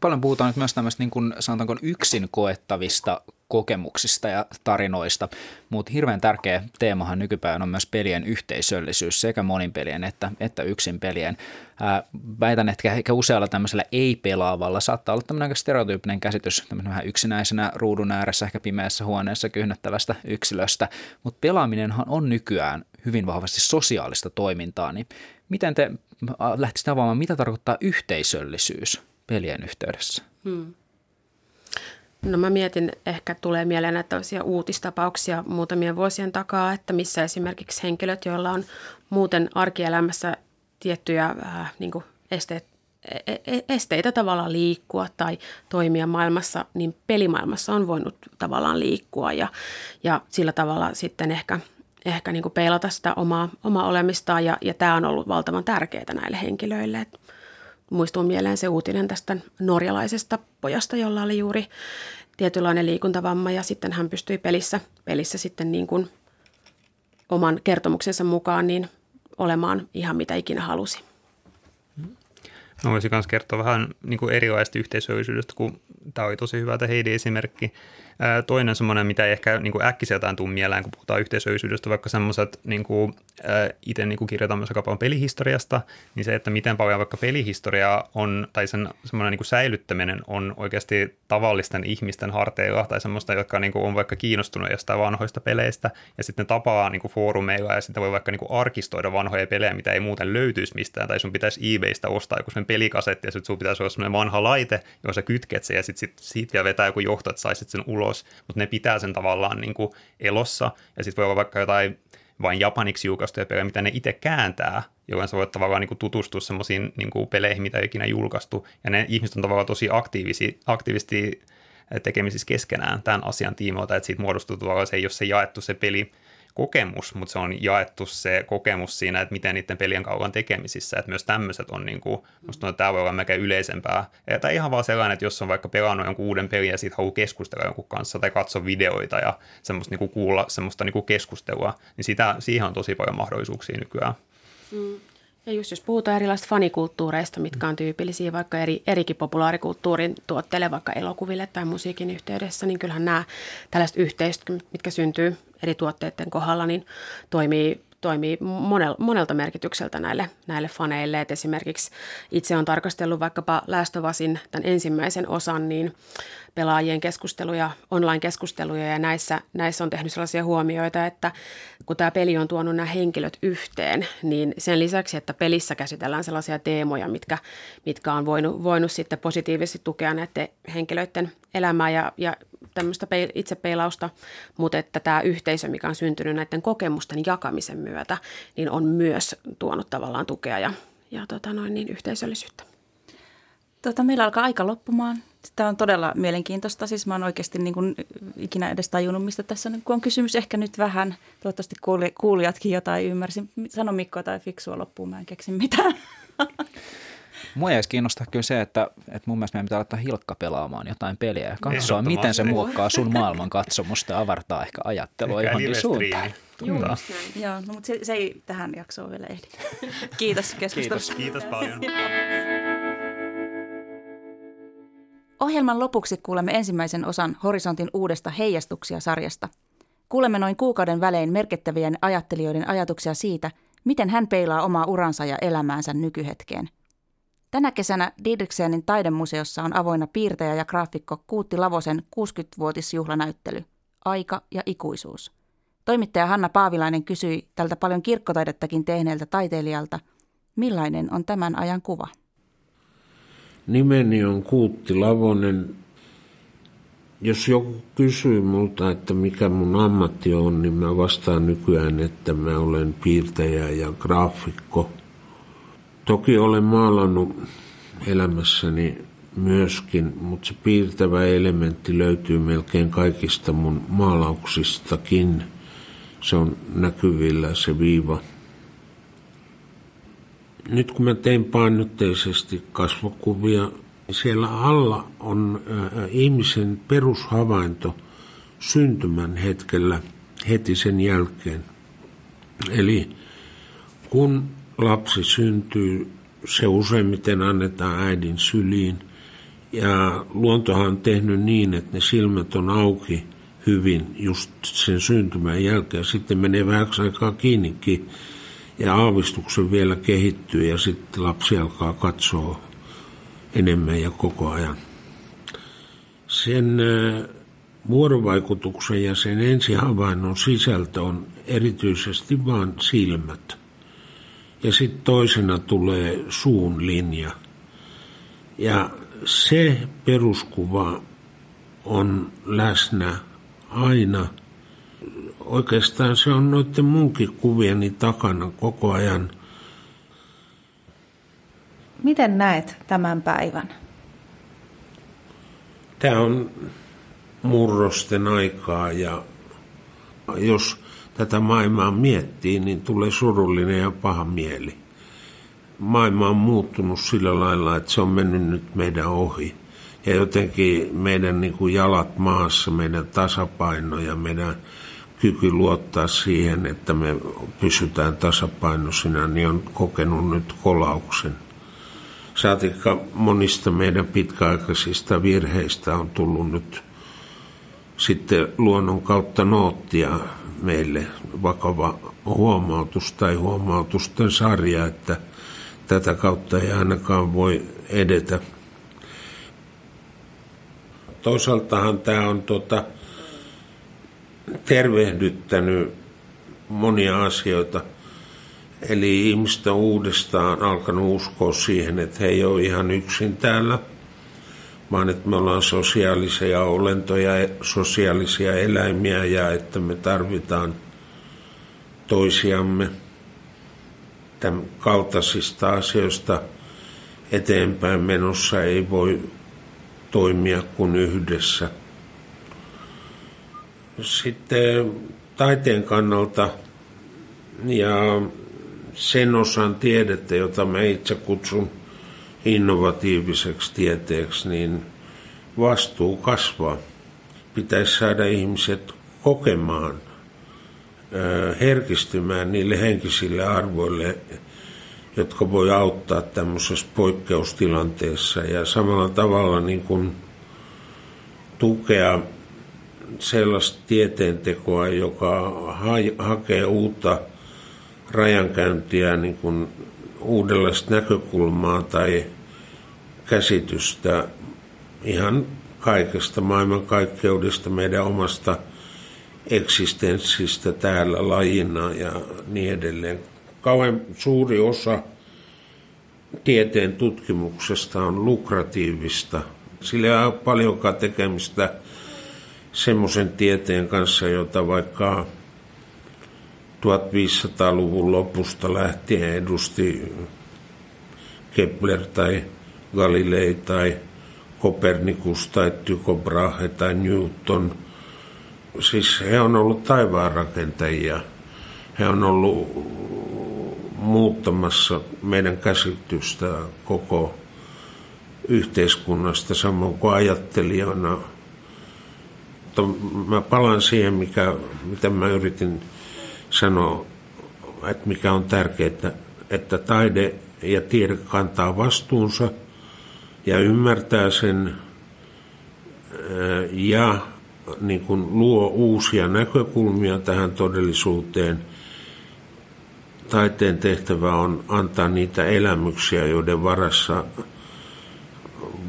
Paljon puhutaan nyt myös tämmöistä niin kuin, sanotaanko yksin koettavista kokemuksista ja tarinoista, mutta hirveän tärkeä teemahan nykypäivänä on myös pelien yhteisöllisyys sekä monin pelien että, että yksin pelien. Ää, väitän, että ehkä usealla tämmöisellä ei-pelaavalla saattaa olla tämmöinen aika stereotyyppinen käsitys tämmöinen vähän yksinäisenä ruudun ääressä, ehkä pimeässä huoneessa kyhnättävästä yksilöstä, mutta pelaaminenhan on nykyään hyvin vahvasti sosiaalista toimintaa, niin miten te lähtisitte avaamaan, mitä tarkoittaa yhteisöllisyys pelien yhteydessä? Hmm. No mä mietin, ehkä tulee mieleen näitä uutistapauksia muutamien vuosien takaa, että missä esimerkiksi henkilöt, joilla on muuten arkielämässä tiettyjä äh, niin esteet, e, esteitä tavallaan liikkua tai toimia maailmassa, niin pelimaailmassa on voinut tavallaan liikkua ja, ja sillä tavalla sitten ehkä, ehkä niin peilata sitä omaa, omaa olemistaan ja, ja tämä on ollut valtavan tärkeää näille henkilöille. Että muistuu mieleen se uutinen tästä norjalaisesta pojasta, jolla oli juuri tietynlainen liikuntavamma ja sitten hän pystyi pelissä, pelissä sitten niin kuin oman kertomuksensa mukaan niin olemaan ihan mitä ikinä halusi. Mä voisin myös kertoa vähän niin kuin erilaisesta yhteisöllisyydestä, kun tämä oli tosi hyvä tämä Heidi-esimerkki. Toinen semmoinen, mitä ei ehkä niin äkkiseltään tule mieleen, kun puhutaan yhteisöllisyydestä, vaikka semmoiset, niin kuin, itse niin kuin kirjoitan myös aika paljon pelihistoriasta, niin se, että miten paljon vaikka pelihistoria on, tai sen semmoinen niin kuin säilyttäminen on oikeasti tavallisten ihmisten harteilla, tai semmoista, jotka niin kuin on vaikka kiinnostunut jostain vanhoista peleistä, ja sitten tapaa niin kuin foorumeilla, ja sitten voi vaikka niin kuin arkistoida vanhoja pelejä, mitä ei muuten löytyisi mistään, tai sun pitäisi eBaystä ostaa joku pelikasetti, ja sitten sun pitäisi olla semmoinen vanha laite, sä kytket sen, ja sitten sit, siitä vielä vetää joku johto, että saisit sen ulos mutta ne pitää sen tavallaan niin kuin elossa, ja sitten voi olla vaikka jotain vain japaniksi julkaistuja pelejä, mitä ne itse kääntää, jolloin sä voit tavallaan niin kuin tutustua semmoisiin niin peleihin, mitä ei ikinä julkaistu, ja ne ihmiset on tavallaan tosi aktiivisi, aktiivisesti tekemisissä keskenään tämän asian tiimoilta, että siitä muodostuu tavallaan se, jos se jaettu se peli kokemus, mutta se on jaettu se kokemus siinä, että miten niiden pelien kanssa on tekemisissä, että myös tämmöiset on niin kuin, musta tuntuu, että tämä voi olla melkein yleisempää. Tai ihan vaan sellainen, että jos on vaikka pelannut jonkun uuden pelin ja siitä haluaa keskustella jonkun kanssa tai katsoa videoita ja semmoista niin kuin kuulla semmoista niin kuin keskustelua, niin sitä, siihen on tosi paljon mahdollisuuksia nykyään. Mm. Ja just jos puhutaan erilaisista fanikulttuureista, mitkä on tyypillisiä vaikka eri, erikin populaarikulttuurin tuotteille, vaikka elokuville tai musiikin yhteydessä, niin kyllähän nämä tällaiset yhteisöt, mitkä syntyy eri tuotteiden kohdalla, niin toimii toimii monel, monelta merkitykseltä näille, näille faneille. Et esimerkiksi itse on tarkastellut vaikkapa Usin, tämän ensimmäisen osan, niin pelaajien keskusteluja, online-keskusteluja ja näissä, näissä on tehnyt sellaisia huomioita, että kun tämä peli on tuonut nämä henkilöt yhteen, niin sen lisäksi, että pelissä käsitellään sellaisia teemoja, mitkä, mitkä on voinut, voinut sitten positiivisesti tukea näiden henkilöiden elämää ja, ja tämmöistä itsepeilausta, mutta että tämä yhteisö, mikä on syntynyt näiden kokemusten jakamisen myötä, niin on myös tuonut tavallaan tukea ja, ja tota noin, niin yhteisöllisyyttä. Tota, meillä alkaa aika loppumaan. Tämä on todella mielenkiintoista. Siis mä oon oikeasti niin kuin ikinä edes tajunnut, mistä tässä on, on kysymys ehkä nyt vähän. Toivottavasti kuulijatkin jotain ymmärsin. Sano Mikko tai fiksua loppuun, mä en keksi mitään. Mua jäisi kiinnostaa kyllä se, että, että mun mielestä meidän pitää laittaa Hilkka pelaamaan jotain peliä ja katsoa, miten se muokkaa sun maailman katsomusta ja avartaa ehkä ajattelua ehkä johonkin suuntaan. Joo, Joo no, mutta se, se ei tähän jaksoon vielä ehdi. Kiitos keskustelusta. Kiitos, kiitos paljon. Ohjelman lopuksi kuulemme ensimmäisen osan Horisontin uudesta heijastuksia-sarjasta. Kuulemme noin kuukauden välein merkittävien ajattelijoiden ajatuksia siitä, miten hän peilaa omaa uransa ja elämäänsä nykyhetkeen. Tänä kesänä Didriksenin taidemuseossa on avoinna piirtäjä ja graafikko Kuutti Lavosen 60-vuotisjuhlanäyttely Aika ja ikuisuus. Toimittaja Hanna Paavilainen kysyi tältä paljon kirkkotaidettakin tehneeltä taiteilijalta, millainen on tämän ajan kuva? Nimeni on Kuutti Lavonen. Jos joku kysyy multa, että mikä mun ammatti on, niin mä vastaan nykyään, että mä olen piirtäjä ja graafikko. Toki olen maalannut elämässäni myöskin, mutta se piirtävä elementti löytyy melkein kaikista mun maalauksistakin. Se on näkyvillä se viiva nyt kun mä tein painotteisesti kasvokuvia, niin siellä alla on ihmisen perushavainto syntymän hetkellä heti sen jälkeen. Eli kun lapsi syntyy, se useimmiten annetaan äidin syliin. Ja luontohan on tehnyt niin, että ne silmät on auki hyvin just sen syntymän jälkeen. Sitten menee vähän aikaa kiinnikin ja aavistuksen vielä kehittyy ja sitten lapsi alkaa katsoa enemmän ja koko ajan. Sen vuorovaikutuksen ja sen ensihavainnon sisältö on erityisesti vain silmät. Ja sitten toisena tulee suun linja. Ja se peruskuva on läsnä aina – oikeastaan se on noiden munkin kuvieni takana koko ajan. Miten näet tämän päivän? Tämä on murrosten aikaa ja jos tätä maailmaa miettii, niin tulee surullinen ja paha mieli. Maailma on muuttunut sillä lailla, että se on mennyt nyt meidän ohi. Ja jotenkin meidän niin kuin jalat maassa, meidän tasapaino ja meidän kyky luottaa siihen, että me pysytään tasapainoisina, niin on kokenut nyt kolauksen. Saatikka monista meidän pitkäaikaisista virheistä on tullut nyt sitten luonnon kautta noottia meille vakava huomautus tai huomautusten sarja, että tätä kautta ei ainakaan voi edetä. Toisaaltahan tämä on tota, tervehdyttänyt monia asioita. Eli ihmistä uudestaan alkanut uskoa siihen, että he ei ole ihan yksin täällä, vaan että me ollaan sosiaalisia olentoja, sosiaalisia eläimiä ja että me tarvitaan toisiamme. Tämän kaltaisista asioista eteenpäin menossa ei voi toimia kuin yhdessä – sitten taiteen kannalta ja sen osan tiedettä, jota mä itse kutsun innovatiiviseksi tieteeksi, niin vastuu kasvaa. Pitäisi saada ihmiset kokemaan, herkistymään niille henkisille arvoille, jotka voi auttaa tämmöisessä poikkeustilanteessa ja samalla tavalla niin kuin tukea sellaista tieteentekoa, joka ha- hakee uutta rajankäyntiä niin kuin uudenlaista näkökulmaa tai käsitystä ihan kaikesta maailmankaikkeudesta, meidän omasta eksistenssistä täällä lajina ja niin edelleen. Kauan suuri osa tieteen tutkimuksesta on lukratiivista. Sillä ei ole paljonkaan tekemistä semmoisen tieteen kanssa, jota vaikka 1500-luvun lopusta lähtien edusti Kepler tai Galilei tai Kopernikus tai Tycho Brahe tai Newton. Siis he on ollut taivaanrakentajia. He on ollut muuttamassa meidän käsitystä koko yhteiskunnasta samoin kuin ajattelijana. Mutta mä palaan siihen, mikä, mitä mä yritin sanoa, että mikä on tärkeää, että taide ja tiede kantaa vastuunsa ja ymmärtää sen ja niin kuin luo uusia näkökulmia tähän todellisuuteen. Taiteen tehtävä on antaa niitä elämyksiä, joiden varassa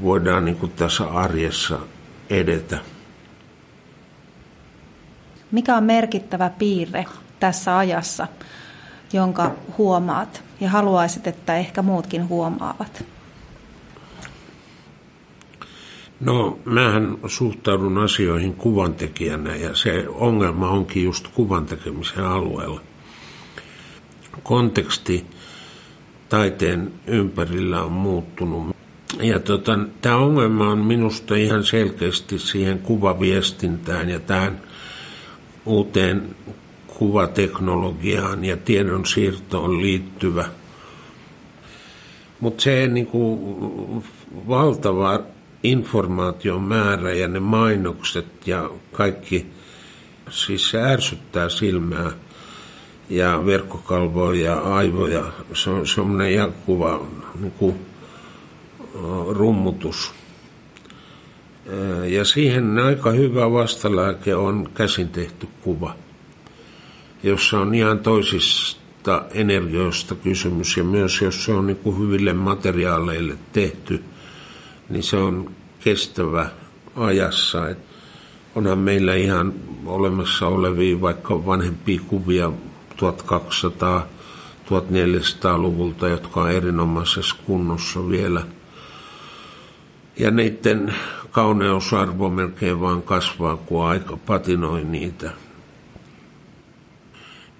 voidaan niin kuin tässä arjessa edetä. Mikä on merkittävä piirre tässä ajassa, jonka huomaat ja haluaisit, että ehkä muutkin huomaavat? No, mähän suhtaudun asioihin kuvantekijänä ja se ongelma onkin just kuvan tekemisen alueella. Konteksti taiteen ympärillä on muuttunut. Ja tota, tämä ongelma on minusta ihan selkeästi siihen kuvaviestintään ja tähän uuteen kuvateknologiaan ja tiedon siirtoon liittyvä. Mutta se niin kuin, valtava informaation määrä ja ne mainokset ja kaikki, siis se ärsyttää silmää ja verkkokalvoja ja aivoja. Se on semmoinen jatkuva niin kuin, rummutus. Ja siihen aika hyvä vastalääke on käsin tehty kuva jossa on ihan toisista energioista kysymys ja myös jos se on niin kuin hyville materiaaleille tehty, niin se on kestävä ajassa. Et onhan meillä ihan olemassa olevia vaikka vanhempia kuvia 1200 1400-luvulta, jotka on erinomaisessa kunnossa vielä. Ja niiden kauneusarvo melkein vaan kasvaa, kun aika patinoi niitä.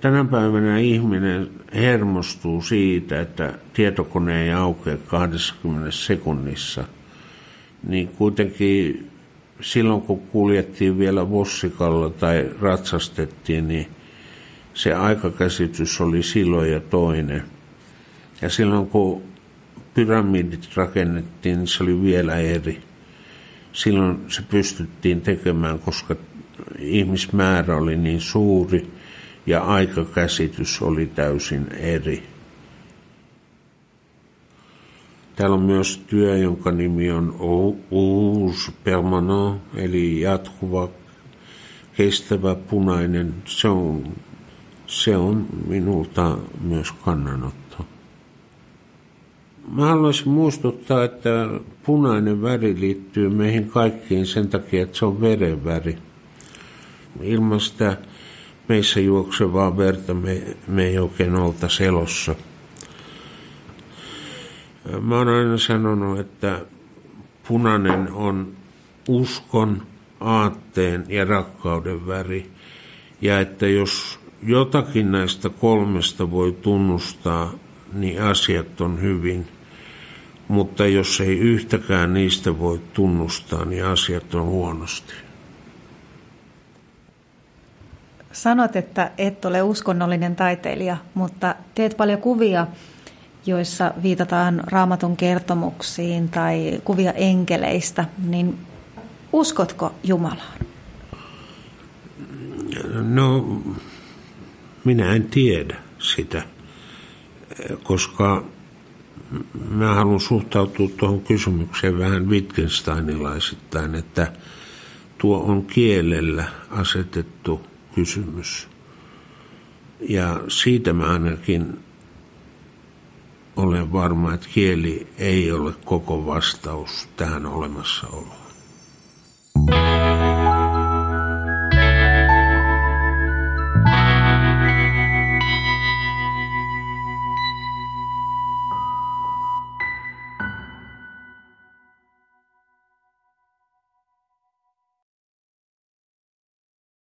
Tänä päivänä ihminen hermostuu siitä, että tietokone ei aukea 20 sekunnissa. Niin kuitenkin silloin kun kuljettiin vielä vossikalla tai ratsastettiin, niin se aikakäsitys oli silloin ja toinen. Ja silloin kun pyramidit rakennettiin, niin se oli vielä eri. Silloin se pystyttiin tekemään, koska ihmismäärä oli niin suuri – ja aikakäsitys oli täysin eri. Täällä on myös työ, jonka nimi on Rouge Permanent, eli jatkuva, kestävä, punainen. Se on, se on minulta myös kannanotto. Mä haluaisin muistuttaa, että punainen väri liittyy meihin kaikkiin sen takia, että se on verenväri. Ilman sitä meissä juoksevaa verta me, me ei oikein olta selossa. Mä oon aina sanonut, että punainen on uskon, aatteen ja rakkauden väri. Ja että jos jotakin näistä kolmesta voi tunnustaa, niin asiat on hyvin. Mutta jos ei yhtäkään niistä voi tunnustaa, niin asiat on huonosti. Sanot, että et ole uskonnollinen taiteilija, mutta teet paljon kuvia, joissa viitataan raamatun kertomuksiin tai kuvia enkeleistä, niin uskotko Jumalaan? No, minä en tiedä sitä, koska mä haluan suhtautua tuohon kysymykseen vähän Wittgensteinilaisittain, että tuo on kielellä asetettu kysymys. Ja siitä mä ainakin olen varma, että kieli ei ole koko vastaus tähän olemassaoloon.